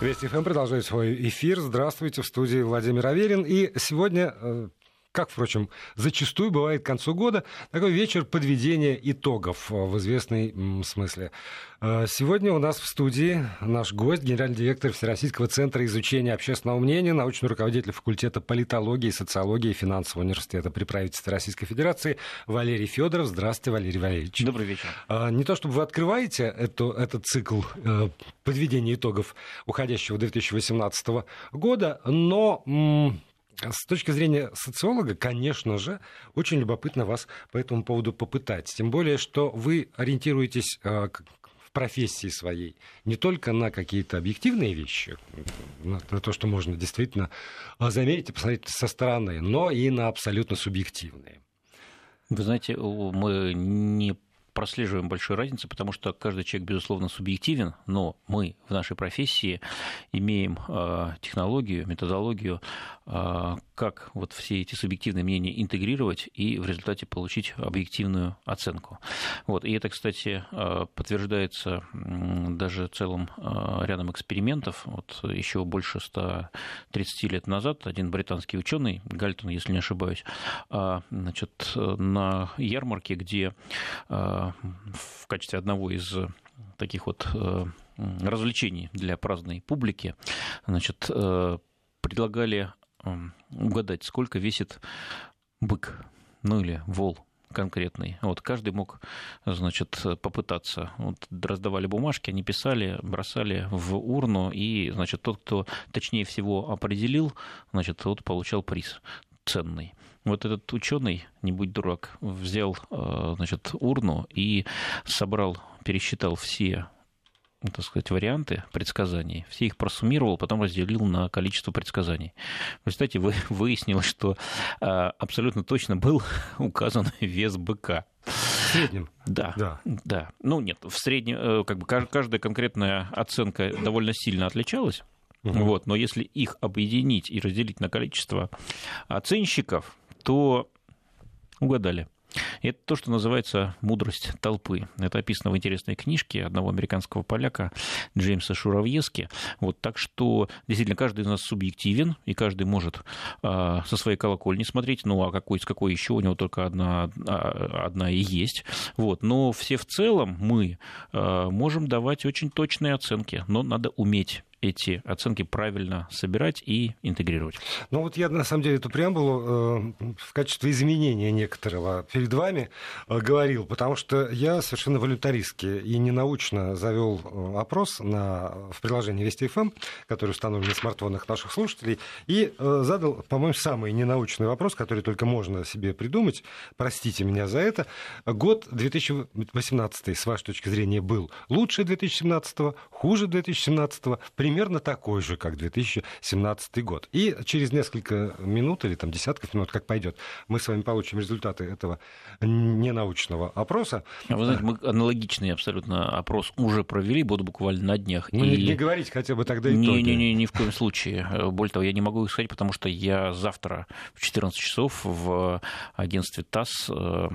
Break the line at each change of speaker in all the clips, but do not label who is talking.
Вести ФМ продолжает свой эфир. Здравствуйте, в студии Владимир Аверин. И сегодня э, как, впрочем, зачастую бывает к концу года, такой вечер подведения итогов э, в известной смысле. Э, сегодня у нас в студии наш гость, генеральный директор Всероссийского центра изучения общественного мнения, научный руководитель факультета политологии, социологии и финансового университета при правительстве Российской Федерации Валерий Федоров. Здравствуйте, Валерий Валерьевич.
Добрый вечер.
Э, не то чтобы вы открываете эту, этот цикл подведения итогов уходящего 2018 года, но с точки зрения социолога, конечно же, очень любопытно вас по этому поводу попытать. Тем более, что вы ориентируетесь э, в профессии своей не только на какие-то объективные вещи, на то, что можно действительно э, заметить и посмотреть со стороны, но и на абсолютно субъективные.
Вы знаете, мы не прослеживаем большую разницу, потому что каждый человек, безусловно, субъективен, но мы в нашей профессии имеем э, технологию, методологию, э, как вот все эти субъективные мнения интегрировать и в результате получить объективную оценку. Вот. И это, кстати, э, подтверждается даже целым рядом экспериментов. Вот еще больше 130 лет назад один британский ученый, Гальтон, если не ошибаюсь, значит, на ярмарке, где в качестве одного из таких вот развлечений для праздной публики, значит, предлагали угадать, сколько весит бык, ну или вол конкретный. Вот каждый мог, значит, попытаться. Вот раздавали бумажки, они писали, бросали в урну, и, значит, тот, кто точнее всего определил, значит, тот получал приз ценный. Вот этот ученый, не будь дурак, взял э, значит, урну и собрал, пересчитал все так сказать, варианты предсказаний, все их просуммировал, потом разделил на количество предсказаний. В результате выяснилось, что э, абсолютно точно был указан вес быка.
В среднем?
Да, да. да. Ну нет, в среднем, э, как бы каждая конкретная оценка довольно сильно отличалась. Угу. Вот, но если их объединить и разделить на количество оценщиков, то угадали. Это то, что называется мудрость толпы. Это описано в интересной книжке одного американского поляка Джеймса Шуравьески. Вот, так что действительно каждый из нас субъективен, и каждый может э, со своей колокольни смотреть, ну а какой, с какой еще у него только одна, а, одна и есть. Вот, но все в целом мы э, можем давать очень точные оценки, но надо уметь эти оценки правильно собирать и интегрировать.
Ну вот я на самом деле эту преамбулу э, в качестве изменения некоторого перед вами э, говорил, потому что я совершенно волюнтаристски и ненаучно завел э, опрос на, в приложении Вести ФМ, который установлен на смартфонах наших слушателей, и задал, по-моему, самый ненаучный вопрос, который только можно себе придумать. Простите меня за это. Год 2018, с вашей точки зрения, был лучше 2017, хуже 2017, примерно такой же, как 2017 год. И через несколько минут или там десятков минут, как пойдет, мы с вами получим результаты этого ненаучного опроса.
А вы знаете, мы аналогичный абсолютно опрос уже провели, буду буквально на днях.
Ну, и... не говорить хотя бы тогда итоги. Не,
не, не, ни в коем случае. Более того, я не могу их сказать, потому что я завтра в 14 часов в агентстве ТАСС э,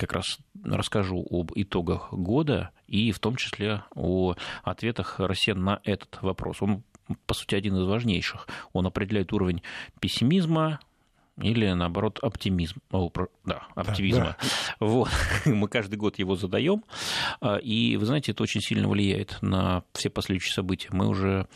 как раз расскажу об итогах года и в том числе о ответах россиян на этот вопрос. Он, по сути, один из важнейших. Он определяет уровень пессимизма, или наоборот оптимизм, о, да, оптимизма. Да, да. Вот. Мы каждый год его задаем, а, и вы знаете, это очень сильно влияет на все последующие события. Мы уже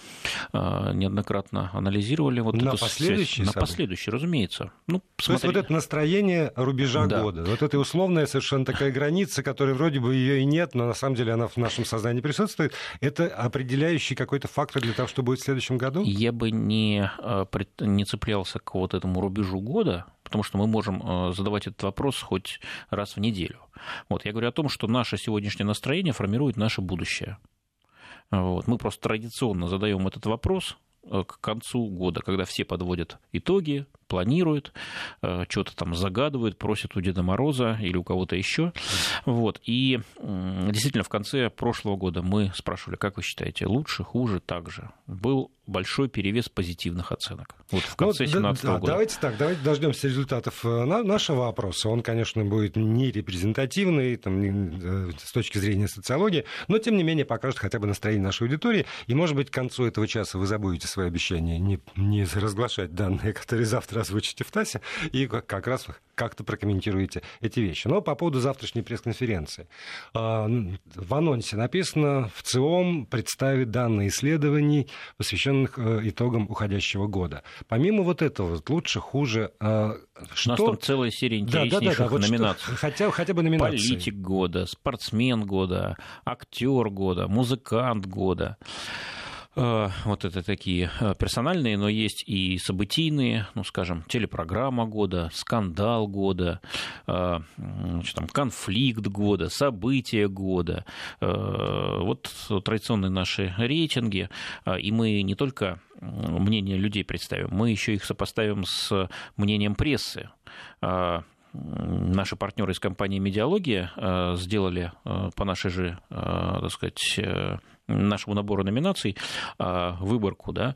а, неоднократно анализировали вот
на
эту
последующие
связь. На последующие, разумеется.
Ну, То есть вот это настроение рубежа да. года, вот это условная совершенно такая граница, которая вроде бы ее и нет, но на самом деле она в нашем сознании присутствует, это определяющий какой-то фактор для того, что будет в следующем году?
Я бы не, а, не цеплялся к вот этому рубежу года, потому что мы можем э, задавать этот вопрос хоть раз в неделю. Вот, я говорю о том, что наше сегодняшнее настроение формирует наше будущее. Вот. Мы просто традиционно задаем этот вопрос э, к концу года, когда все подводят итоги, планируют, э, что-то там загадывают, просят у Деда Мороза или у кого-то еще. Вот. И действительно, в конце прошлого года мы спрашивали, как вы считаете, лучше, хуже, так же? Был большой перевес позитивных оценок. Вот в конце 2017
ну, да,
года.
Давайте так, давайте дождемся результатов э, нашего опроса. Он, конечно, будет не репрезентативный там, э, с точки зрения социологии, но, тем не менее, покажет хотя бы настроение нашей аудитории. И, может быть, к концу этого часа вы забудете свои обещания не, не разглашать данные, которые завтра озвучите в ТАСе, и как раз как-то прокомментируете эти вещи. Но по поводу завтрашней пресс-конференции. А, в анонсе написано, в ЦИОМ представит данные исследований, посвященных э, итогам уходящего года. Помимо вот этого, лучше, хуже,
что... У нас там целая серия интереснейших да, да, да, да, вот номинаций.
Что, хотя, хотя бы номинации.
Политик года, спортсмен года, актер года, музыкант года. Э, вот это такие э, персональные, но есть и событийные, ну, скажем, телепрограмма года, скандал года, э, значит, там, конфликт года, события года. Вот традиционные наши рейтинги, и мы не только мнение людей представим, мы еще их сопоставим с мнением прессы наши партнеры из компании «Медиалогия» сделали по нашей же, так сказать, нашему набору номинаций выборку, да,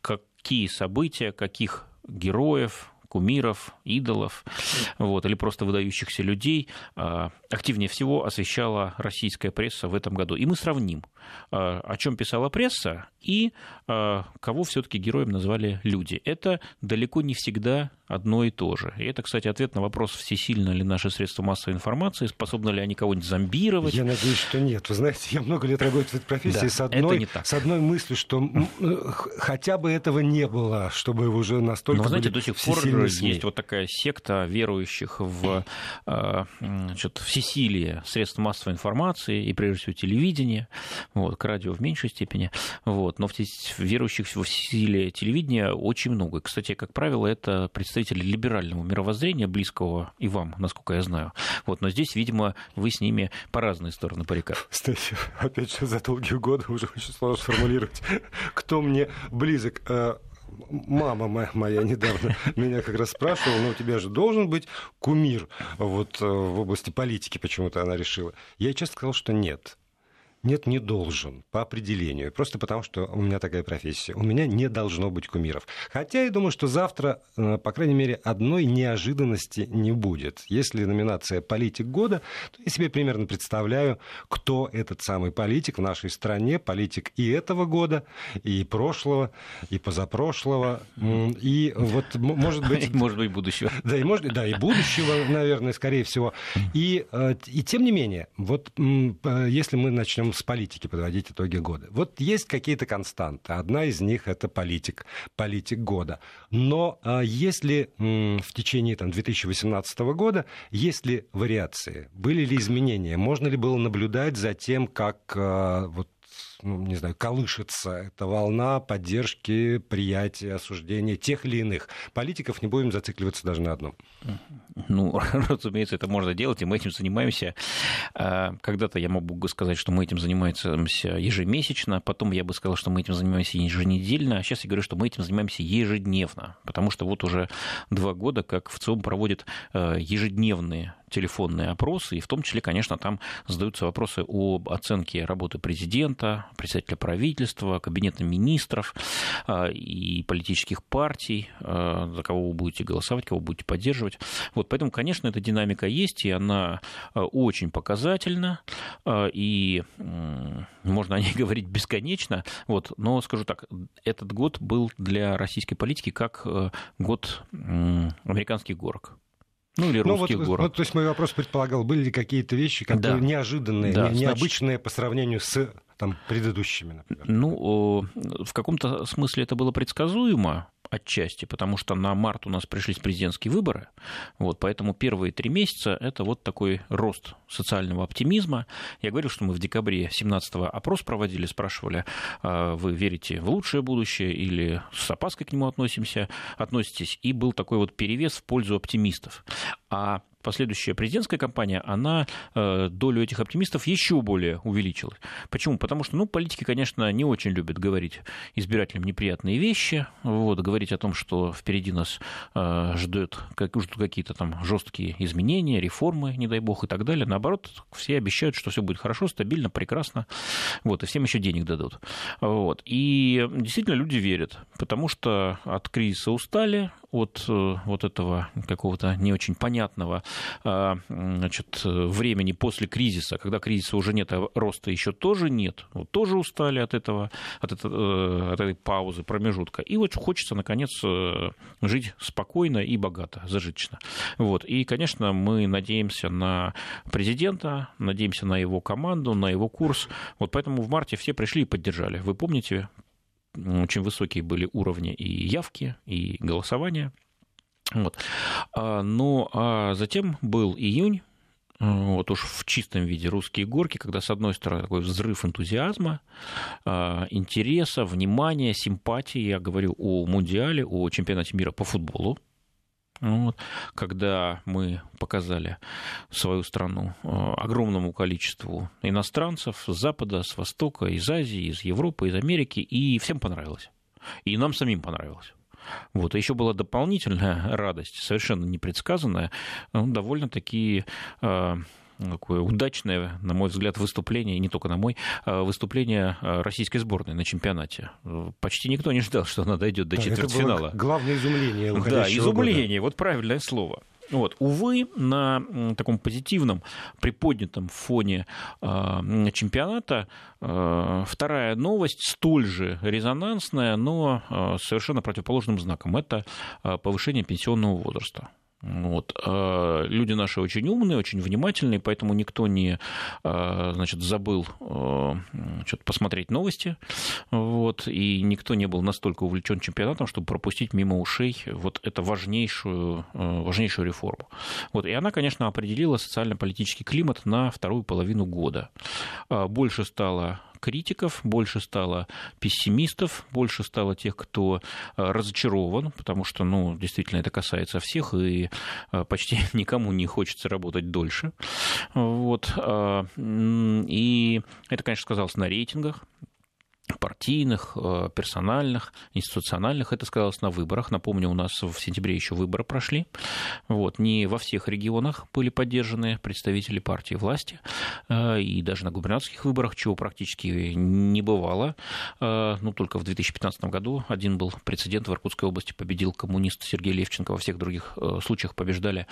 какие события, каких героев, кумиров, идолов, вот, или просто выдающихся людей активнее всего освещала российская пресса в этом году. И мы сравним, о чем писала пресса и кого все-таки героем назвали люди. Это далеко не всегда одно и то же. И это, кстати, ответ на вопрос, всесильно ли наши средства массовой информации, способны ли они кого-нибудь зомбировать.
Я надеюсь, что нет. Вы знаете, я много лет работаю в этой профессии да, с, одной, с одной мыслью, что э, хотя бы этого не было, чтобы уже настолько... Но,
знаете, до сих пор есть вот такая секта верующих в э, значит, всесилие средств массовой информации и, прежде всего, телевидения, вот, к радио в меньшей степени, вот, но в верующих в всесилие телевидения очень много. Кстати, как правило, это представители представители либерального мировоззрения, близкого и вам, насколько я знаю. Вот, но здесь, видимо, вы с ними по разные стороны баррикад.
Кстати, опять же, за долгие годы уже очень сложно сформулировать, кто мне близок э, мама моя недавно меня как раз спрашивала, ну, у тебя же должен быть кумир вот э, в области политики, почему-то она решила. Я ей честно сказал, что нет. Нет, не должен, по определению. Просто потому, что у меня такая профессия. У меня не должно быть кумиров. Хотя я думаю, что завтра, э, по крайней мере, одной неожиданности не будет. Если номинация «Политик года», то я себе примерно представляю, кто этот самый политик в нашей стране, политик и этого года, и прошлого, и позапрошлого, и вот, может быть...
Может быть, будущего.
Да, и, может, да, и будущего, наверное, скорее всего. И, э, и тем не менее, вот если мы начнем с политики подводить итоги года. Вот есть какие-то константы. Одна из них это политик, политик года. Но а, если м, в течение там, 2018 года, есть ли вариации, были ли изменения, можно ли было наблюдать за тем, как а, вот ну, не знаю, колышется эта волна поддержки, приятия, осуждения тех или иных политиков. Не будем зацикливаться даже на одном.
Ну, разумеется, это можно делать, и мы этим занимаемся. А, когда-то я могу сказать, что мы этим занимаемся ежемесячно, потом я бы сказал, что мы этим занимаемся еженедельно, а сейчас я говорю, что мы этим занимаемся ежедневно, потому что вот уже два года, как в ЦИОМ проводит а, ежедневные телефонные опросы, и в том числе, конечно, там задаются вопросы об оценке работы президента, председателя правительства, кабинета министров а, и политических партий, а, за кого вы будете голосовать, кого будете поддерживать. Вот, поэтому, конечно, эта динамика есть, и она а, очень показательна, и можно о ней говорить бесконечно, вот, но скажу так, этот год был для российской политики как год американских горок.
Ну, или русских ну, вот, город. Вот, то есть мой вопрос предполагал, были ли какие-то вещи, которые да. неожиданные, да, не, необычные значит... по сравнению с там, предыдущими, например?
Ну, в каком-то смысле это было предсказуемо, отчасти, потому что на март у нас пришлись президентские выборы, вот, поэтому первые три месяца это вот такой рост социального оптимизма. Я говорил, что мы в декабре 17-го опрос проводили, спрашивали, а вы верите в лучшее будущее или с опаской к нему относимся, относитесь, и был такой вот перевес в пользу оптимистов. А последующая президентская кампания, она э, долю этих оптимистов еще более увеличила. Почему? Потому что, ну, политики, конечно, не очень любят говорить избирателям неприятные вещи, вот, говорить о том, что впереди нас э, ждет, как, ждут какие-то там жесткие изменения, реформы, не дай бог, и так далее. Наоборот, все обещают, что все будет хорошо, стабильно, прекрасно, вот, и всем еще денег дадут. Вот. И действительно люди верят, потому что от кризиса устали, от э, вот этого какого-то не очень понятного значит, времени после кризиса, когда кризиса уже нет, а роста еще тоже нет, вот тоже устали от этого, от, этого, э, от этой паузы, промежутка. И вот хочется, наконец, э, жить спокойно и богато, зажиточно. Вот. И, конечно, мы надеемся на президента, надеемся на его команду, на его курс. Вот поэтому в марте все пришли и поддержали. Вы помните, очень высокие были уровни и явки, и голосования. Вот. А, ну, а затем был июнь, вот уж в чистом виде русские горки, когда, с одной стороны, такой взрыв энтузиазма, а, интереса, внимания, симпатии, я говорю о Мундиале, о чемпионате мира по футболу, вот, когда мы показали свою страну огромному количеству иностранцев с Запада, с Востока, из Азии, из Европы, из Америки, и всем понравилось. И нам самим понравилось. Вот. А еще была дополнительная радость, совершенно непредсказанная, ну, довольно-таки э, такое удачное, на мой взгляд, выступление, и не только на мой, а выступление а, российской сборной на чемпионате. Почти никто не ждал, что она дойдет до да, четвертьфинала.
Главное изумление
Да, изумление, года. вот правильное слово. Вот. Увы, на таком позитивном, приподнятом фоне э, чемпионата э, вторая новость столь же резонансная, но э, совершенно противоположным знаком. Это повышение пенсионного возраста. Вот. А, люди наши очень умные, очень внимательные, поэтому никто не а, значит, забыл а, что-то посмотреть новости, вот, и никто не был настолько увлечен чемпионатом, чтобы пропустить мимо ушей вот эту важнейшую, важнейшую реформу. Вот. И она, конечно, определила социально-политический климат на вторую половину года. Больше стало критиков, больше стало пессимистов, больше стало тех, кто э, разочарован, потому что, ну, действительно, это касается всех, и э, почти никому не хочется работать дольше. Вот. Э, и это, конечно, сказалось на рейтингах, партийных, э, персональных, институциональных. Это сказалось на выборах. Напомню, у нас в сентябре еще выборы прошли. Вот. Не во всех регионах были поддержаны представители партии власти. Э, и даже на губернаторских выборах, чего практически не бывало. Э, ну, только в 2015 году один был прецедент. В Иркутской области победил коммунист Сергей Левченко. Во всех других случаях побеждали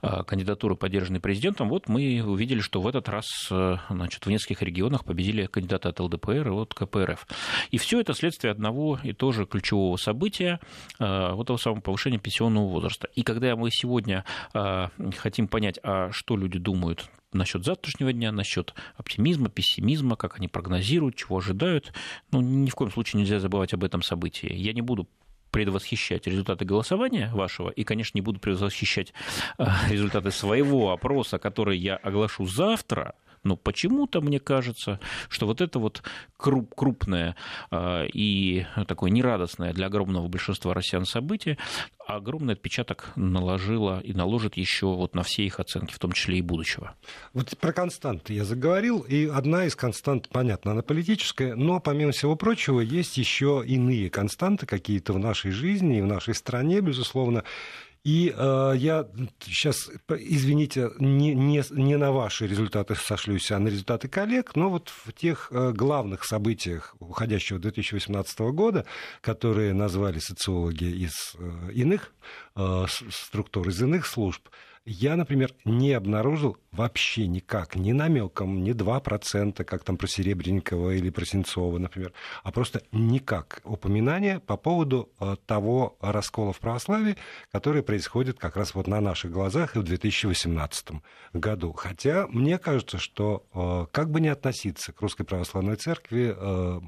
кандидатуры, поддержанные президентом. Вот мы увидели, что в этот раз значит, в нескольких регионах победили кандидаты от ЛДПР и от КПРФ. РФ. И все это следствие одного и того же ключевого события, э, вот того самого повышения пенсионного возраста. И когда мы сегодня э, хотим понять, а что люди думают насчет завтрашнего дня, насчет оптимизма, пессимизма, как они прогнозируют, чего ожидают. Ну, ни в коем случае нельзя забывать об этом событии. Я не буду предвосхищать результаты голосования вашего, и, конечно, не буду предвосхищать э, результаты своего опроса, который я оглашу завтра, но почему-то мне кажется, что вот это вот круп, крупное э, и такое нерадостное для огромного большинства россиян событие огромный отпечаток наложило и наложит еще вот на все их оценки, в том числе и будущего.
Вот про константы я заговорил, и одна из констант, понятно, она политическая, но, помимо всего прочего, есть еще иные константы какие-то в нашей жизни и в нашей стране, безусловно. И э, я сейчас, извините, не, не, не на ваши результаты сошлюсь, а на результаты коллег, но вот в тех э, главных событиях уходящего 2018 года, которые назвали социологи из э, иных э, структур, из иных служб, я, например, не обнаружил вообще никак, ни намеком, ни 2%, как там про Серебренникова или про Сенцова, например, а просто никак упоминания по поводу э, того раскола в православии, который происходит как раз вот на наших глазах и в 2018 году. Хотя мне кажется, что э, как бы ни относиться к Русской Православной Церкви, э,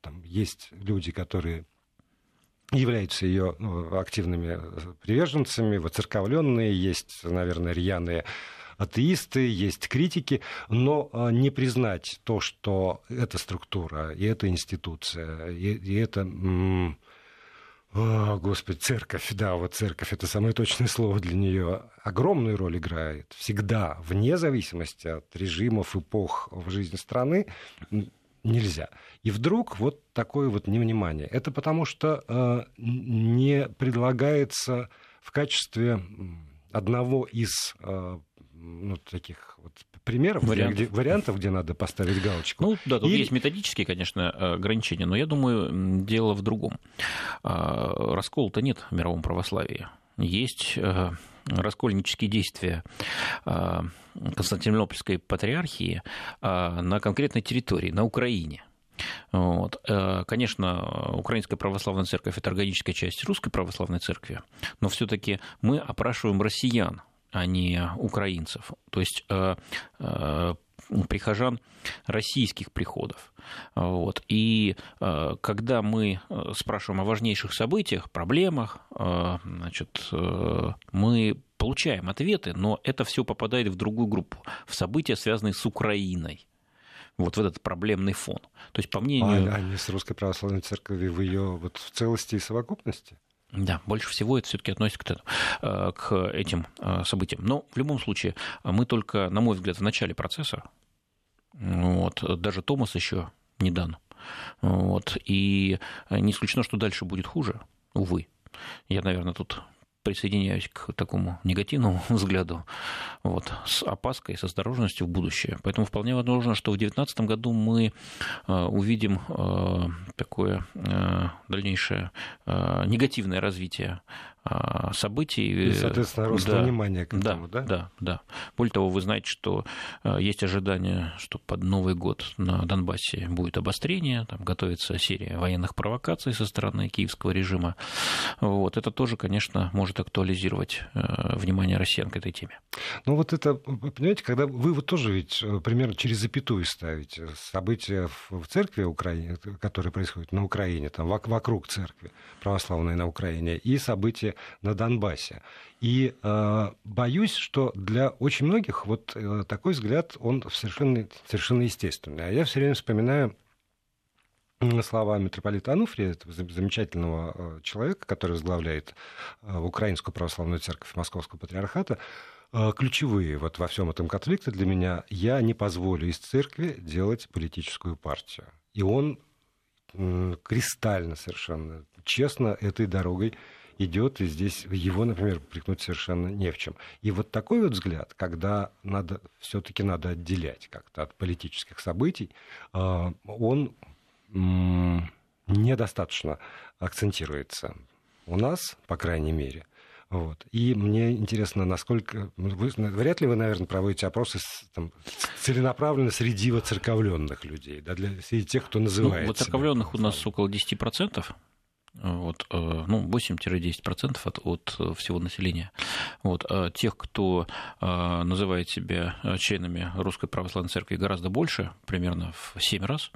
там есть люди, которые являются ее ну, активными приверженцами, воцерковленные, есть, наверное, рьяные атеисты, есть критики, но а, не признать то, что эта структура и эта институция, и, и это О, Господи, церковь, да, вот церковь это самое точное слово для нее. Огромную роль играет всегда, вне зависимости от режимов, эпох в жизни страны, нельзя. И вдруг вот такое вот невнимание. Это потому что э, не предлагается в качестве одного из э, ну, таких вот примеров, вариантов. Где, вариантов, где надо поставить галочку.
Ну да, тут и... есть методические, конечно, ограничения, но я думаю, дело в другом. А, раскола-то нет в мировом православии. Есть э, раскольнические действия а, Константинопольской патриархии а, на конкретной территории, на Украине. Вот. Э, конечно, Украинская православная церковь – это органическая часть Русской православной церкви, но все-таки мы опрашиваем россиян, а не украинцев. То есть э, э, прихожан российских приходов. Вот. И э, когда мы спрашиваем о важнейших событиях, проблемах, значит, мы получаем ответы, но это все попадает в другую группу, в события, связанные с Украиной вот в этот проблемный фон. То есть, по мнению...
А, а не с Русской Православной Церковью в ее вот в целости и совокупности?
Да, больше всего это все-таки относится к, э, к этим э, событиям. Но в любом случае, мы только, на мой взгляд, в начале процесса. Вот, даже Томас еще не дан. Вот, и не исключено, что дальше будет хуже, увы. Я, наверное, тут присоединяюсь к такому негативному взгляду вот, с опаской, с осторожностью в будущее. Поэтому вполне возможно, что в 2019 году мы э, увидим э, такое э, дальнейшее негативное развитие событий.
И, соответственно, рост да, внимания к этому,
да? Да, да, да. Более того, вы знаете, что а, есть ожидание, что под Новый год на Донбассе будет обострение, там готовится серия военных провокаций со стороны киевского режима. Вот. Это тоже, конечно, может актуализировать а, внимание россиян к этой теме.
Ну вот это, понимаете, когда вы вот тоже ведь э, примерно через запятую ставите события в церкви Украины, которые происходят на Украине, там вокруг церкви православной на Украине, и события на Донбассе. И э, боюсь, что для очень многих вот э, такой взгляд, он совершенно, совершенно естественный. А я все время вспоминаю слова митрополита Ануфрия, этого замечательного э, человека, который возглавляет э, Украинскую православную церковь Московского патриархата, э, ключевые вот во всем этом конфликте для меня, я не позволю из церкви делать политическую партию. И он кристально совершенно честно этой дорогой идет, и здесь его, например, прикнуть совершенно не в чем. И вот такой вот взгляд, когда надо, все-таки надо отделять как-то от политических событий, а, он недостаточно акцентируется у нас, по крайней мере. Вот. И мне интересно, насколько... Вы, вряд ли вы, наверное, проводите опросы там, целенаправленно среди воцерковленных людей, да, для среди тех, кто называется. Ну,
воцерковленных у нас около 10%, вот, э, ну, 8-10% от, от э, всего населения. Вот, а тех, кто э, называет себя членами Русской Православной Церкви, гораздо больше, примерно в 7 раз.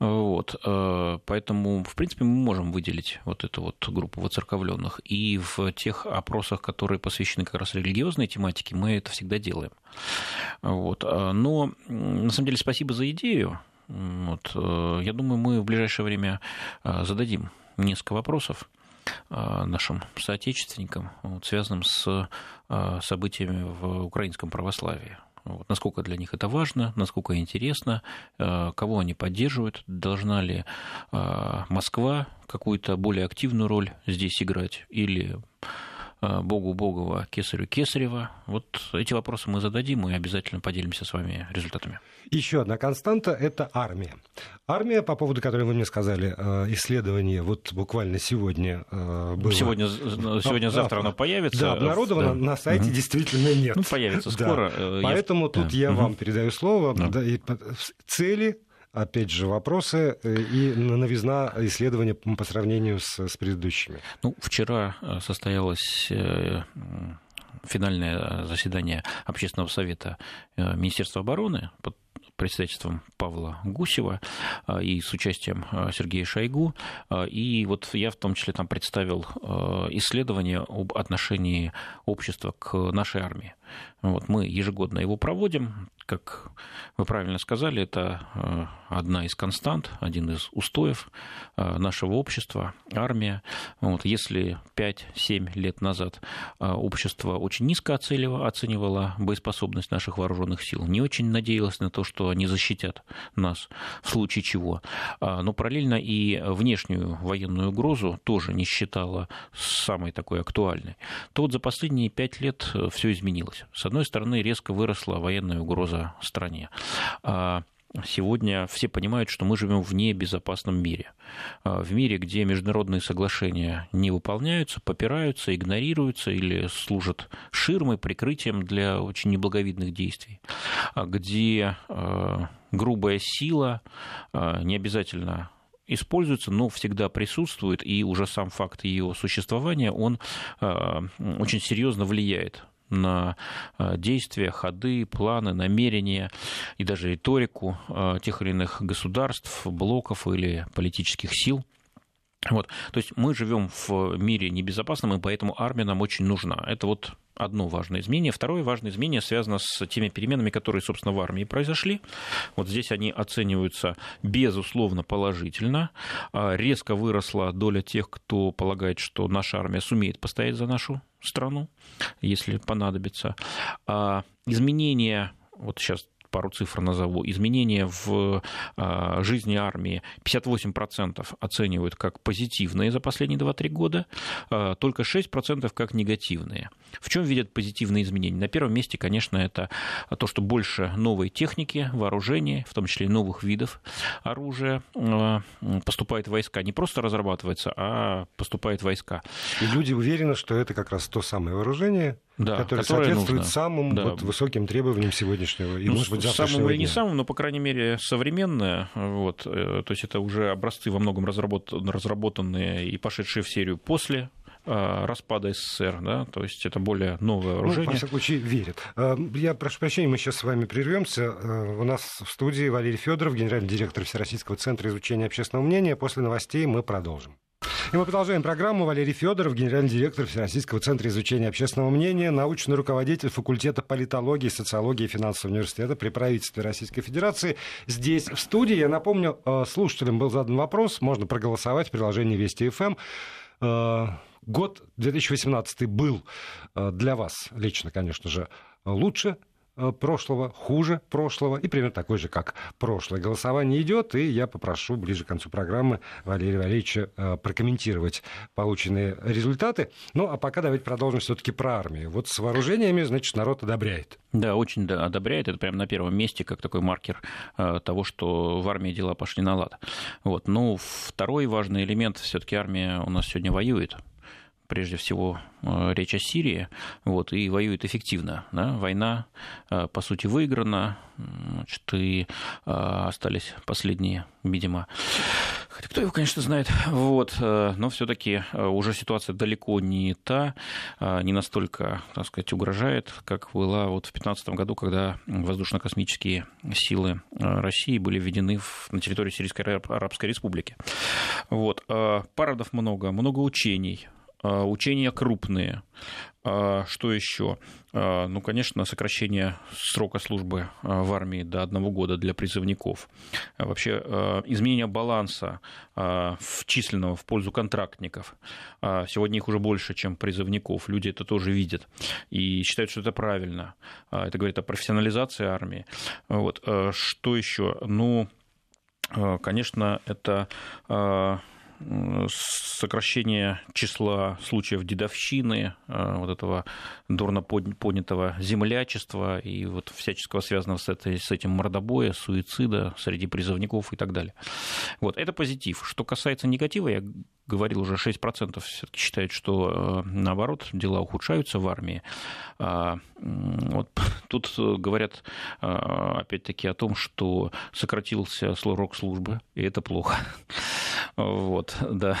Вот, поэтому, в принципе, мы можем выделить вот эту вот группу воцерковленных. И в тех опросах, которые посвящены как раз религиозной тематике, мы это всегда делаем. Вот. Но, на самом деле, спасибо за идею. Вот. Я думаю, мы в ближайшее время зададим несколько вопросов а, нашим соотечественникам, вот, связанным с а, событиями в украинском православии. Вот, насколько для них это важно, насколько интересно, а, кого они поддерживают, должна ли Москва какую-то более активную роль здесь играть, или Богу Богова, Кесарю Кесарева. Вот эти вопросы мы зададим и обязательно поделимся с вами результатами.
Еще одна константа – это армия. Армия, по поводу которой вы мне сказали, э, исследование вот буквально сегодня э, было.
Сегодня, сегодня-завтра да, оно появится.
Да, обнародовано, да. на сайте угу. действительно нет.
Ну, появится скоро. Да.
Поэтому я... тут да. я угу. вам передаю слово. Да. Да, и цели опять же, вопросы э, и новизна исследования по сравнению с, с предыдущими.
Ну, вчера э, состоялось э, финальное заседание Общественного совета Министерства обороны под председательством Павла Гусева и с участием Сергея Шойгу. И вот я в том числе там представил исследование об отношении общества к нашей армии. Вот, мы ежегодно его проводим. Как вы правильно сказали, это э, одна из констант, один из устоев э, нашего общества, армия. Вот, если 5-7 лет назад э, общество очень низко оценивало боеспособность наших вооруженных сил, не очень надеялось на то, что они защитят нас в случае чего, но параллельно и внешнюю военную угрозу тоже не считала самой такой актуальной, то вот за последние 5 лет все изменилось. С одной стороны, резко выросла военная угроза стране. А сегодня все понимают, что мы живем в небезопасном мире. А в мире, где международные соглашения не выполняются, попираются, игнорируются или служат ширмой, прикрытием для очень неблаговидных действий. А где грубая сила не обязательно используется, но всегда присутствует, и уже сам факт ее существования, он очень серьезно влияет на э, действия, ходы, планы, намерения и даже риторику э, тех или иных государств, блоков или политических сил. Вот. То есть мы живем в мире небезопасном, и поэтому армия нам очень нужна. Это вот одно важное изменение. Второе важное изменение связано с теми переменами, которые, собственно, в армии произошли. Вот здесь они оцениваются безусловно положительно. А, резко выросла доля тех, кто полагает, что наша армия сумеет постоять за нашу страну, если понадобится. А, изменения вот сейчас пару цифр назову, изменения в а, жизни армии 58% оценивают как позитивные за последние 2-3 года, а, только 6% как негативные. В чем видят позитивные изменения? На первом месте, конечно, это то, что больше новой техники, вооружения, в том числе новых видов оружия а, поступает в войска. Не просто разрабатывается, а поступает в войска.
И люди уверены, что это как раз то самое вооружение, да, который соответствует нужно. самым да. вот, высоким требованиям сегодняшнего и, ну, может быть, самым
или не самым, но, по крайней мере, современное. Вот, э, то есть это уже образцы во многом разработанные и пошедшие в серию после э, распада СССР, да, то есть это более новое вооружение. Ну,
во всяком случае, верят. Э, я прошу прощения, мы сейчас с вами прервемся. У нас в студии Валерий Федоров, генеральный директор Всероссийского центра изучения общественного мнения. После новостей мы продолжим. И мы продолжаем программу. Валерий Федоров, генеральный директор Всероссийского центра изучения общественного мнения, научный руководитель факультета политологии, социологии и финансового университета при правительстве Российской Федерации. Здесь, в студии, я напомню, э, слушателям был задан вопрос, можно проголосовать в приложении Вести ФМ. Э, год 2018 был э, для вас лично, конечно же, лучше прошлого, хуже прошлого и примерно такой же, как прошлое. Голосование идет, и я попрошу ближе к концу программы Валерия Валерьевича э, прокомментировать полученные результаты. Ну, а пока давайте продолжим все-таки про армию. Вот с вооружениями, значит, народ одобряет.
Да, очень да, одобряет. Это прямо на первом месте, как такой маркер э, того, что в армии дела пошли на лад. Вот. Ну, второй важный элемент, все-таки армия у нас сегодня воюет прежде всего э, речь о Сирии, вот, и воюет эффективно. Да? Война, э, по сути, выиграна, значит, и э, остались последние, видимо, хотя кто его, конечно, знает, вот, но все-таки уже ситуация далеко не та, не настолько, так сказать, угрожает, как была вот в 2015 году, когда воздушно-космические силы России были введены на территорию Сирийской Арабской Республики. Вот. Парадов много, много учений, учения крупные. А, что еще? А, ну, конечно, сокращение срока службы в армии до одного года для призывников. Вообще изменение баланса в численного в пользу контрактников. Сегодня их уже больше, чем призывников. Люди это тоже видят и считают, что это правильно. Это говорит о профессионализации армии. Вот. Что еще? Ну, конечно, это сокращение числа случаев дедовщины, э, вот этого дурно поднятого землячества и вот всяческого связанного с, этой, с этим мордобоя, суицида среди призывников и так далее. Вот, это позитив. Что касается негатива, я говорил уже, 6% все-таки считают, что э, наоборот, дела ухудшаются в армии. А, вот тут говорят э, опять-таки о том, что сократился срок службы, и это плохо. Вот, да.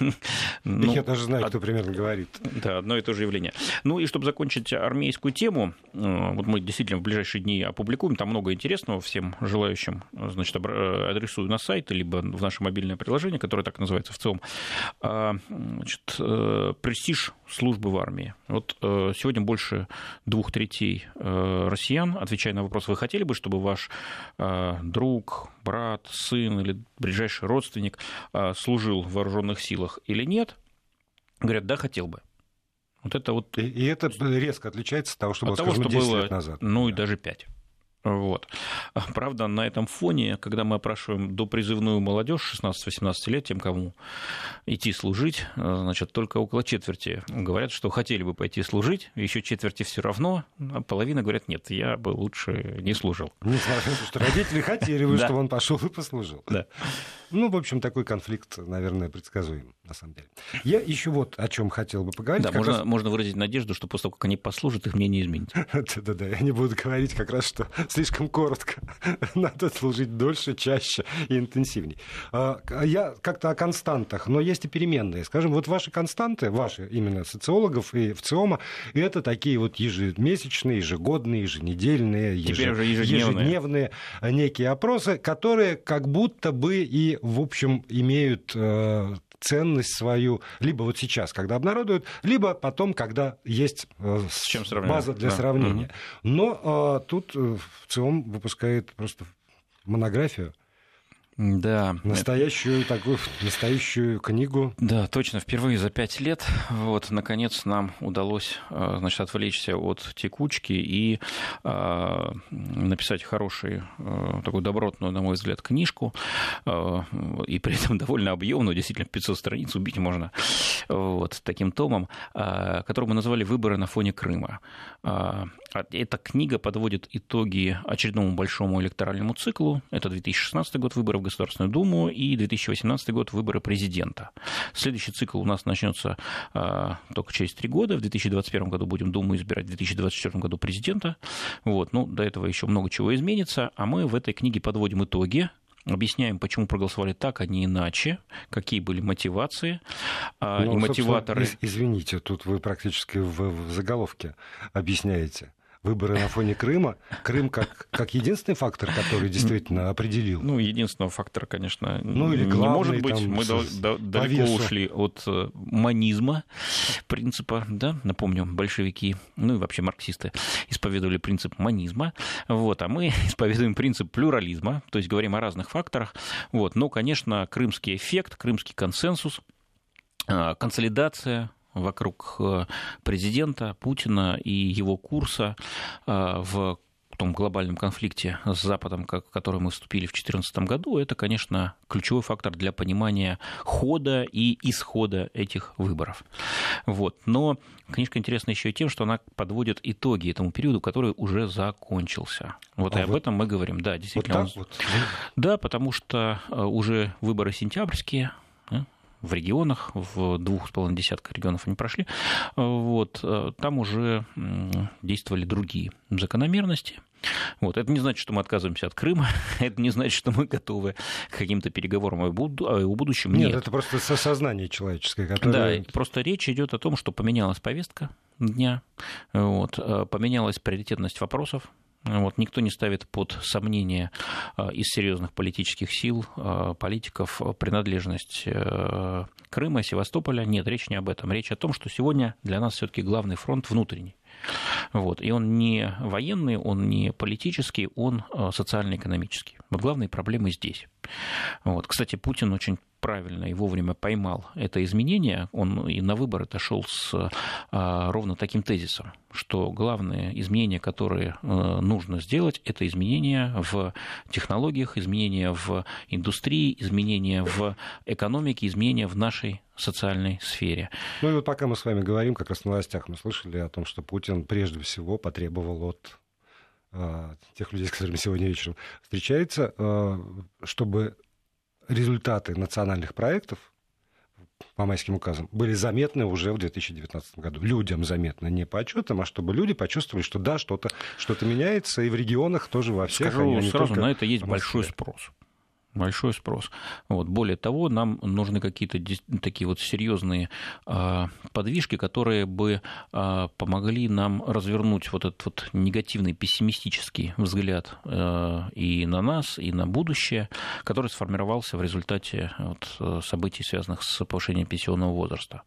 Ну, Я даже знаю, кто примерно говорит.
Да, одно и то же явление. Ну и чтобы закончить армейскую тему, э, вот мы действительно в ближайшие дни опубликуем, там много интересного всем желающим, значит, э, адресую на сайт, либо в наше мобильное приложение, которое так называется в целом, а, значит, э, престиж службы в армии. Вот сегодня больше двух третей россиян, отвечая на вопрос, вы хотели бы, чтобы ваш друг, брат, сын или ближайший родственник служил в вооруженных силах или нет, говорят, да, хотел бы.
Вот это вот... И, и это резко отличается от того, что от было, того, скажем, что 10
было,
лет назад.
Ну и даже 5. Вот. Правда, на этом фоне, когда мы опрашиваем допризывную молодежь 16-18 лет, тем, кому идти служить, значит, только около четверти говорят, что хотели бы пойти служить, еще четверти все равно, а половина говорят, нет, я бы лучше не служил.
Несмотря на то, что родители хотели бы, чтобы он пошел и послужил.
Да.
Ну, в общем, такой конфликт, наверное, предсказуем, на самом деле. Я еще вот о чем хотел бы поговорить.
Да, можно, раз... можно выразить надежду, что после того, как они послужат, их мнение изменится.
Да-да-да, я не буду говорить как раз, что слишком коротко. Надо служить дольше, чаще и интенсивнее. А, я как-то о константах, но есть и переменные. Скажем, вот ваши константы, ваши именно социологов и в ЦИОМа, это такие вот ежемесячные, ежегодные, еженедельные,
ежедневные.
ежедневные некие опросы, которые как будто бы и, в общем, имеют э, ценность свою либо вот сейчас, когда обнародуют, либо потом, когда есть э, С чем база для да. сравнения. Но э, тут в ЦИОМ выпускает просто монографию
да.
Настоящую такую, настоящую книгу.
Да, точно. Впервые за пять лет вот, наконец, нам удалось э, значит, отвлечься от текучки и э, написать хорошую, э, такую добротную, на мой взгляд, книжку. Э, и при этом довольно объемную, действительно, 500 страниц убить можно вот, таким томом, э, который мы назвали «Выборы на фоне Крыма». Э, эта книга подводит итоги очередному большому электоральному циклу. Это 2016 год выборов в Государственную Думу и 2018 год выборы президента. Следующий цикл у нас начнется э, только через три года. В 2021 году будем Думу избирать, в 2024 году президента. Вот. Ну, до этого еще много чего изменится. А мы в этой книге подводим итоги объясняем, почему проголосовали так, а не иначе, какие были мотивации ну, и мотиваторы.
Извините, тут вы практически в, в заголовке объясняете выборы на фоне Крыма. Крым как, как единственный фактор, который действительно определил.
Ну, единственного фактора, конечно, ну, или главный, не может быть. Там, Мы с, до, далеко весу. ушли от э, манизма, принципа, да, напомню, большевики, ну и вообще марксисты исповедовали принцип манизма, вот, а мы исповедуем принцип плюрализма, то есть говорим о разных факторах, вот, но, конечно, крымский эффект, крымский консенсус, э, консолидация вокруг э, президента Путина и его курса э, в том глобальном конфликте с Западом, в который мы вступили в 2014 году, это, конечно, ключевой фактор для понимания хода и исхода этих выборов. Вот. Но книжка интересна еще и тем, что она подводит итоги этому периоду, который уже закончился. Вот а и вот об этом мы говорим. Да, действительно. Вот вот. Да, потому что э, уже выборы сентябрьские, в регионах, в двух с половиной десятках регионов они прошли, вот, э, там уже действовали другие закономерности. Вот. Это не значит, что мы отказываемся от Крыма, это не значит, что мы готовы к каким-то переговорам о будущем.
Нет, Нет. это просто сознание человеческое.
Которое... Да, просто речь идет о том, что поменялась повестка дня, вот, э, поменялась приоритетность вопросов, вот, никто не ставит под сомнение а, из серьезных политических сил, а, политиков, принадлежность э, Крыма, Севастополя. Нет, речь не об этом. Речь о том, что сегодня для нас все-таки главный фронт внутренний. Вот. И он не военный, он не политический, он а, социально-экономический. Вот главные проблемы здесь. Вот. Кстати, Путин очень правильно и вовремя поймал это изменение, он и на выборы отошел с а, ровно таким тезисом, что главное изменение, которое а, нужно сделать, это изменения в технологиях, изменения в индустрии, изменения в экономике, изменения в нашей социальной сфере.
Ну и вот пока мы с вами говорим, как раз в новостях мы слышали о том, что Путин прежде всего потребовал от тех людей, с которыми сегодня вечером встречается, чтобы результаты национальных проектов по майским указам были заметны уже в 2019 году. Людям заметно, не по отчетам, а чтобы люди почувствовали, что да, что-то что меняется, и в регионах тоже во всех.
Скажу они, сразу, только... на это есть большой спрос. Большой спрос. Вот. Более того, нам нужны какие-то такие вот серьезные а, подвижки, которые бы а, помогли нам развернуть вот этот вот негативный пессимистический взгляд а, и на нас, и на будущее, который сформировался в результате вот событий, связанных с повышением пенсионного возраста.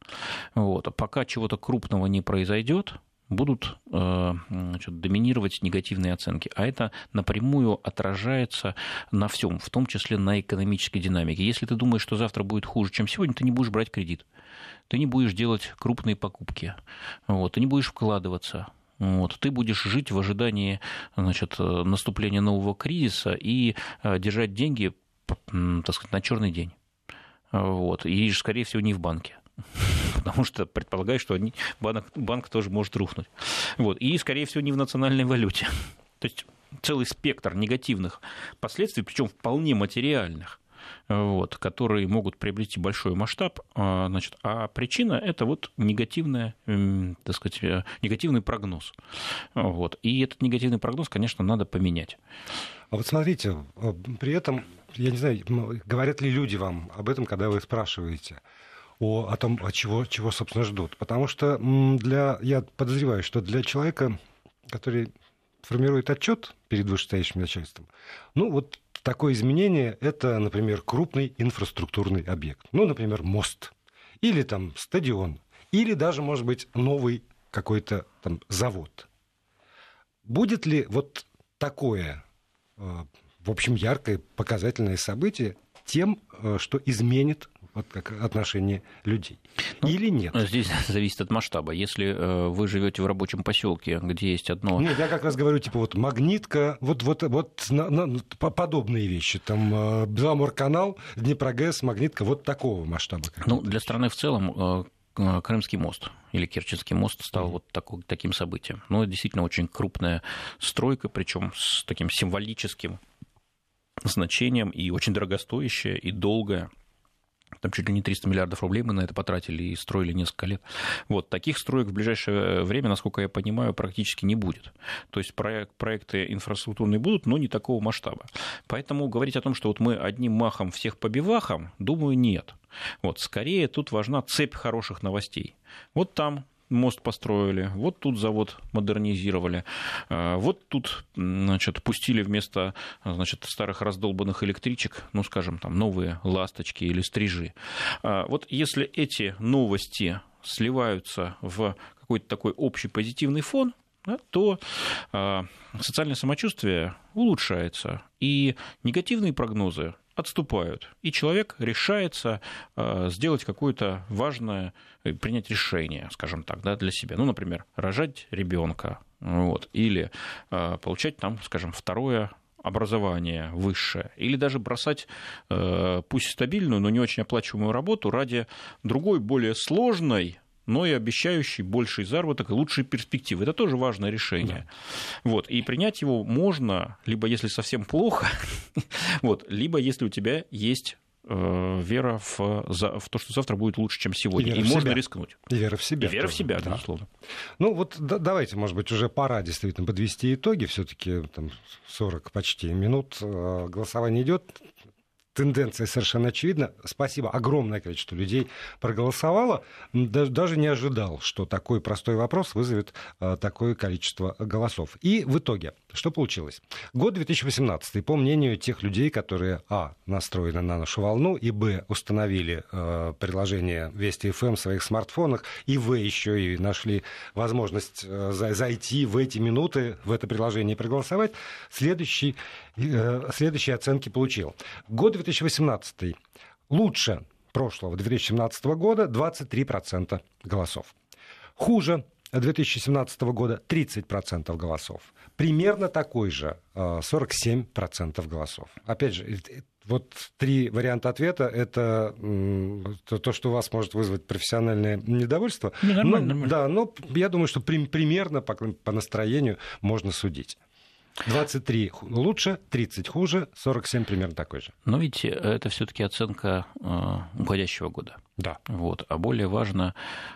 Вот. А пока чего-то крупного не произойдет, будут э, значит, доминировать негативные оценки. А это напрямую отражается на всем, в том числе на экономической динамике. Если ты думаешь, что завтра будет хуже, чем сегодня, ты не будешь брать кредит. Ты не будешь делать крупные покупки. Вот, ты не будешь вкладываться. Вот, ты будешь жить в ожидании значит, наступления нового кризиса и э, держать деньги так сказать, на черный день. Вот, и, скорее всего, не в банке потому что предполагаю, что они, банк, банк тоже может рухнуть. Вот. И, скорее всего, не в национальной валюте. То есть целый спектр негативных последствий, причем вполне материальных, вот, которые могут приобрести большой масштаб, а, значит, а причина это вот негативная, так сказать, э, негативный прогноз. Вот. И этот негативный прогноз, конечно, надо поменять.
А вот смотрите, э, при этом, я не знаю, говорят ли люди вам об этом, когда вы спрашиваете, о, о том, о чего, чего, собственно, ждут. Потому что для, я подозреваю, что для человека, который формирует отчет перед вышестоящим начальством, ну, вот такое изменение – это, например, крупный инфраструктурный объект. Ну, например, мост или там стадион, или даже, может быть, новый какой-то там завод. Будет ли вот такое, э, в общем, яркое, показательное событие тем, э, что изменит вот как отношение людей. Ну, Или нет?
Здесь зависит от масштаба. Если э, вы живете в рабочем поселке, где есть одно...
Нет, я как раз говорю, типа вот магнитка, вот, вот, вот на, на, подобные вещи. Там э, Беломор-канал, Днепрогэс, магнитка, вот такого масштаба.
Ну, для страны в целом э, Крымский мост или Керченский мост стал mm-hmm. вот такой, таким событием. Ну, это действительно очень крупная стройка, причем с таким символическим значением и очень дорогостоящая и долгая там чуть ли не 300 миллиардов рублей мы на это потратили и строили несколько лет. Вот, таких строек в ближайшее время, насколько я понимаю, практически не будет. То есть проект, проекты инфраструктурные будут, но не такого масштаба. Поэтому говорить о том, что вот мы одним махом всех побивахом, думаю, нет. Вот, скорее тут важна цепь хороших новостей. Вот там мост построили, вот тут завод модернизировали, а, вот тут, значит, пустили вместо, значит, старых раздолбанных электричек, ну, скажем, там, новые ласточки или стрижи. А, вот если эти новости сливаются в какой-то такой общий позитивный фон, то а, социальное самочувствие улучшается, и негативные прогнозы отступают, и человек решается э, сделать какое-то важное, э, принять решение, скажем так, да, для себя. Ну, например, рожать ребенка, вот, или э, получать там, скажем, второе образование высшее, или даже бросать пусть стабильную, но не очень оплачиваемую работу ради другой, более сложной но и обещающий больший заработок и лучшие перспективы. Это тоже важное решение. Да. Вот. И принять его можно, либо если совсем плохо, вот, либо если у тебя есть э, вера в, в то, что завтра будет лучше, чем сегодня. И, и можно себя. рискнуть.
И вера в себя.
И вера тоже. в себя, да. безусловно.
Ну вот да, давайте, может быть, уже пора действительно подвести итоги. Все-таки там 40 почти минут э, голосование идет тенденция совершенно очевидна. Спасибо. Огромное количество людей проголосовало. Даже не ожидал, что такой простой вопрос вызовет э, такое количество голосов. И в итоге, что получилось? Год 2018, по мнению тех людей, которые, а, настроены на нашу волну, и, б, установили э, приложение Вести ФМ в своих смартфонах, и, в, еще и нашли возможность э, зайти в эти минуты в это приложение и проголосовать, следующий, следующие оценки получил. Год 2018 лучше прошлого 2017 года 23% голосов. Хуже 2017 года 30% голосов. Примерно такой же 47% э, голосов. Опять же, вот три варианта ответа – это то, что у вас может вызвать профессиональное недовольство.
Не, нормально, но, нормально.
Да, но я думаю, что примерно по, по настроению можно судить. 23 лучше, 30 хуже, 47 примерно такой же.
Но видите, это все-таки оценка э, уходящего года. Да. Вот. А более важно,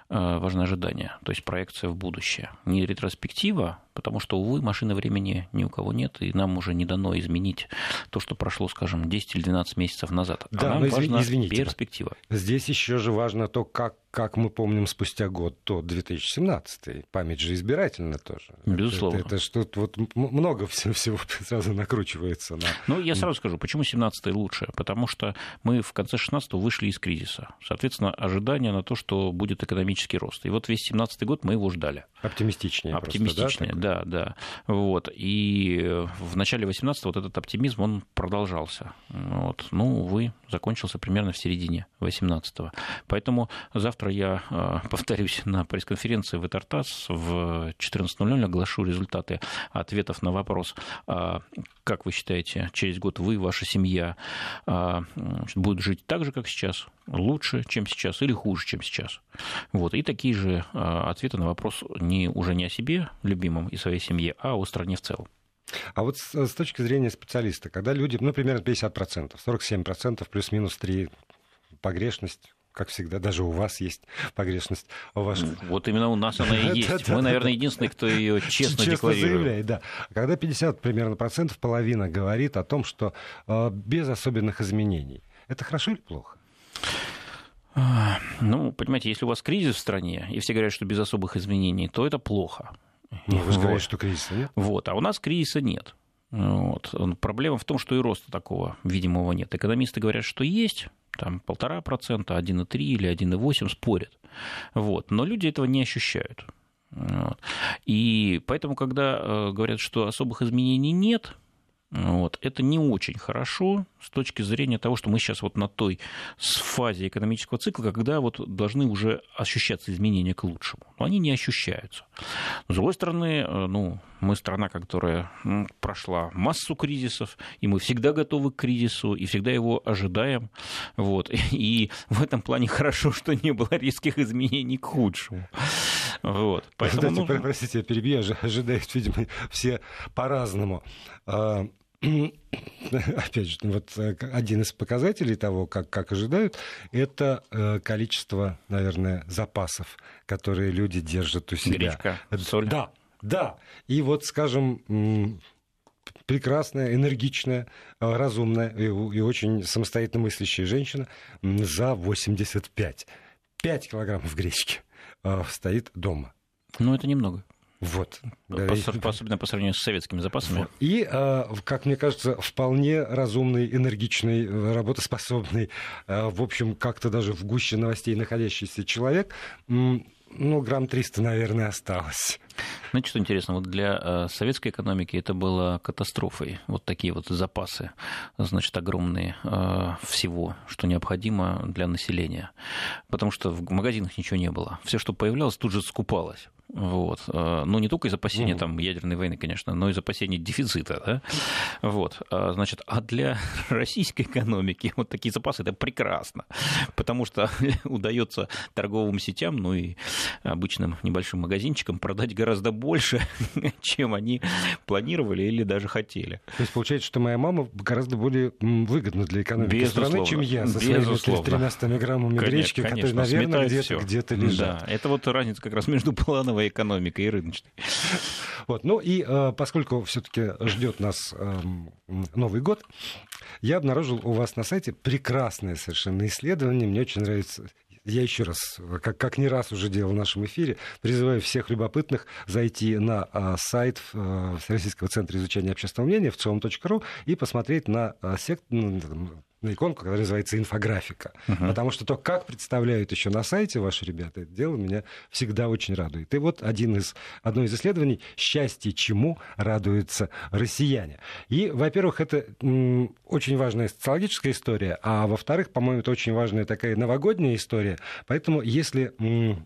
э, важно ожидание, то есть проекция в будущее. Не ретроспектива, потому что, увы, машины времени ни у кого нет, и нам уже не дано изменить то, что прошло, скажем, 10 или 12 месяцев назад. А
да,
нам
но
важна
извините,
перспектива.
Здесь еще же важно то, как, как мы помним спустя год, то 2017. Память же избирательна тоже.
Безусловно.
Это, это что-то вот много всего, всего сразу накручивается. На...
Ну, я сразу скажу, почему 17-й лучше? Потому что мы в конце 16-го вышли из кризиса. Соответственно, ожидание на то, что будет экономический рост. И вот весь 17-й год мы его ждали.
Оптимистичнее.
Оптимистичнее,
просто, да,
да, да. Вот. И в начале 18 вот этот оптимизм, он продолжался. Вот. Ну, увы, закончился примерно в середине 18-го. Поэтому завтра я а, повторюсь на пресс-конференции в Этартас в 14.00 оглашу результаты ответов на вопрос, а, как вы считаете, через год вы, ваша семья а, будет жить так же, как сейчас, лучше, чем сейчас, или хуже, чем сейчас? Вот. И такие же ответы на вопрос не, уже не о себе, любимом и своей семье, а о стране в целом.
А вот с, с точки зрения специалиста, когда люди, ну, примерно 50%, 47% плюс-минус 3 погрешность, как всегда, даже у вас есть погрешность. У вас...
Вот именно у нас она и есть. Мы, наверное, единственные, кто ее честно, честно декларирует.
заявляет, да. Когда 50 примерно процентов, половина говорит о том, что э, без особенных изменений. Это хорошо или плохо?
Ну, понимаете, если у вас кризис в стране, и все говорят, что без особых изменений, то это плохо.
Ну, вы же говорите, что кризиса нет.
Вот, а у нас кризиса нет. Вот. Проблема в том, что и роста такого видимого нет. Экономисты говорят, что есть, там полтора процента, 1,3 или 1,8 спорят. Вот. Но люди этого не ощущают. Вот. И поэтому, когда э, говорят, что особых изменений нет, вот. Это не очень хорошо с точки зрения того, что мы сейчас вот на той фазе экономического цикла, когда вот должны уже ощущаться изменения к лучшему. Но они не ощущаются. С другой стороны, э, ну, мы страна, которая прошла массу кризисов, и мы всегда готовы к кризису, и всегда его ожидаем. Вот. И в этом плане хорошо, что не было резких изменений к худшему.
Вот. Поэтому, Кстати, ну... простите, я перебью, ожидают, видимо, все по-разному. Опять же, вот э, один из показателей того, как, как ожидают, это э, количество, наверное, запасов, которые люди держат у себя.
Гречка, соль.
Да, да. И вот, скажем, прекрасная, энергичная, э, разумная и, и очень самостоятельно мыслящая женщина за 85. 5 килограммов гречки стоит дома.
Ну, это немного.
Вот.
По, особенно по сравнению с советскими запасами. Вот.
И, а, как мне кажется, вполне разумный, энергичный, э, работоспособный, а, в общем, как-то даже в гуще новостей находящийся человек, ну, грамм 300, наверное, осталось.
Знаете, что интересно? Вот для э, советской экономики это было катастрофой. Вот такие вот запасы, значит, огромные всего, что необходимо для населения. Потому что в магазинах ничего не было. Все, что появлялось, тут же скупалось. Вот. Э, ну, не только из опасения там, ядерной войны, конечно, но из опасения дефицита. Да? Вот. А, значит, а для российской экономики вот такие запасы – это прекрасно, потому что удается торговым сетям, ну и обычным небольшим магазинчикам продать гораздо больше, чем они планировали или даже хотели.
То есть получается, что моя мама гораздо более выгодна для экономики Безусловно. страны, чем я со своими 13 граммами конечно, гречки, конечно, которые, наверное, где-то, где-то лежат.
Да, это вот разница как раз между плановой экономикой и рыночной.
Вот. Ну и э, поскольку все-таки ждет нас э, Новый год, я обнаружил у вас на сайте прекрасное совершенно исследование. Мне очень нравится я еще раз, как, как не раз уже делал в нашем эфире, призываю всех любопытных зайти на а, сайт а, Российского центра изучения общественного мнения в ЦИОМ.ру и посмотреть на а, сект, ну, на иконку, которая называется инфографика. Uh-huh. Потому что то, как представляют еще на сайте ваши ребята, это дело меня всегда очень радует. И вот один из, одно из исследований «Счастье чему радуются россияне». И, во-первых, это м, очень важная социологическая история, а во-вторых, по-моему, это очень важная такая новогодняя история. Поэтому, если м,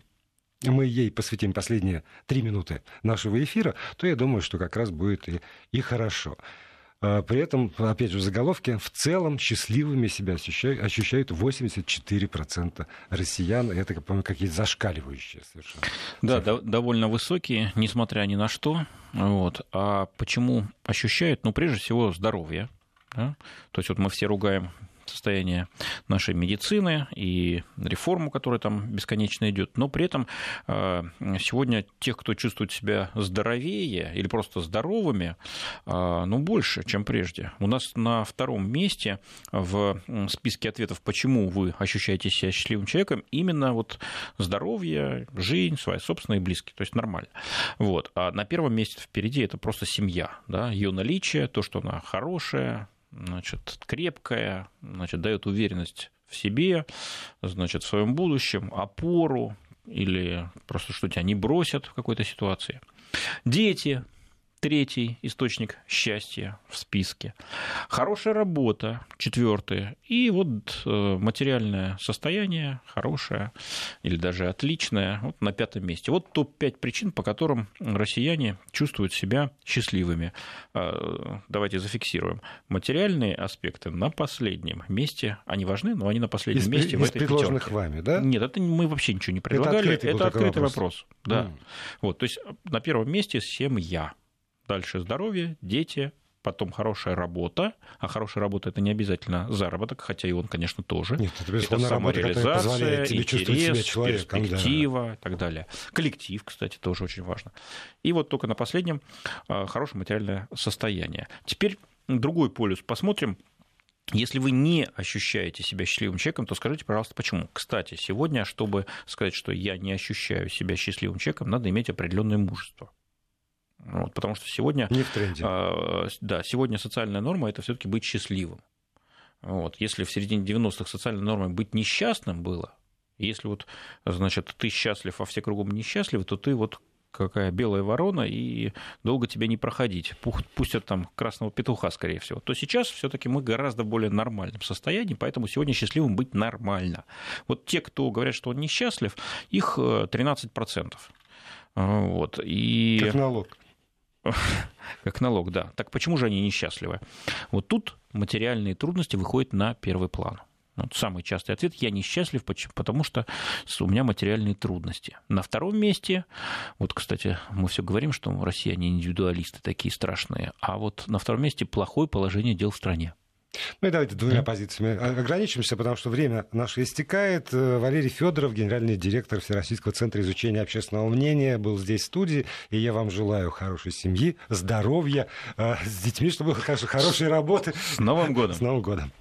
мы ей посвятим последние три минуты нашего эфира, то я думаю, что как раз будет и, и хорошо. А, при этом, опять же, в заголовке, в целом счастливыми себя ощущают, ощущают 84% россиян. Это, по-моему, какие-то зашкаливающие совершенно.
Да, до, довольно высокие, несмотря ни на что. Вот. А почему ощущают? Ну, прежде всего, здоровье. Да? То есть вот мы все ругаем состояние нашей медицины и реформу, которая там бесконечно идет. Но при этом сегодня тех, кто чувствует себя здоровее или просто здоровыми, ну, больше, чем прежде. У нас на втором месте в списке ответов, почему вы ощущаете себя счастливым человеком, именно вот здоровье, жизнь, свои собственные близкие, то есть нормально. Вот. А на первом месте впереди это просто семья, да, ее наличие, то, что она хорошая, значит, крепкая, значит, дает уверенность в себе, значит, в своем будущем, опору, или просто что тебя не бросят в какой-то ситуации. Дети, третий источник счастья в списке. Хорошая работа, четвертый. И вот э, материальное состояние хорошее или даже отличное вот на пятом месте. Вот топ-5 причин, по которым россияне чувствуют себя счастливыми. Э, давайте зафиксируем. Материальные аспекты на последнем месте. Они важны, но они на последнем из, месте
из в этой предложенных пятерке. вами, да?
Нет, это мы вообще ничего не предлагали. Это открытый, это открытый вопрос. вопрос. Да. Mm. Вот, то есть на первом месте семья дальше здоровье, дети, потом хорошая работа, а хорошая работа это не обязательно заработок, хотя и он, конечно, тоже.
Нет, это, это самореализация, тебе интерес, себя
перспектива да. и так далее. Коллектив, кстати, тоже очень важно. И вот только на последнем а, хорошее материальное состояние. Теперь другой полюс посмотрим. Если вы не ощущаете себя счастливым человеком, то скажите, пожалуйста, почему. Кстати, сегодня, чтобы сказать, что я не ощущаю себя счастливым человеком, надо иметь определенное мужество. Вот, потому что сегодня...
Не в тренде.
А, да, сегодня социальная норма – это все таки быть счастливым. Вот, если в середине 90-х социальной нормой быть несчастным было, если вот, значит, ты счастлив, а все кругом несчастливы, то ты вот какая белая ворона, и долго тебя не проходить. Пустят там красного петуха, скорее всего. То сейчас все-таки мы гораздо более нормальном состоянии, поэтому сегодня счастливым быть нормально. Вот те, кто говорят, что он несчастлив, их 13%. Э, вот. И...
Как налог.
Как налог, да. Так почему же они несчастливы? Вот тут материальные трудности выходят на первый план. Вот самый частый ответ – я несчастлив, потому что у меня материальные трудности. На втором месте, вот, кстати, мы все говорим, что россияне индивидуалисты такие страшные, а вот на втором месте плохое положение дел в стране.
Ну и давайте двумя позициями ограничимся, потому что время наше истекает. Э, Валерий Федоров, генеральный директор Всероссийского центра изучения общественного мнения, был здесь в студии. И я вам желаю хорошей семьи, здоровья, э, с детьми, чтобы было, конечно, хорошей работы.
С Новым годом!
С Новым годом!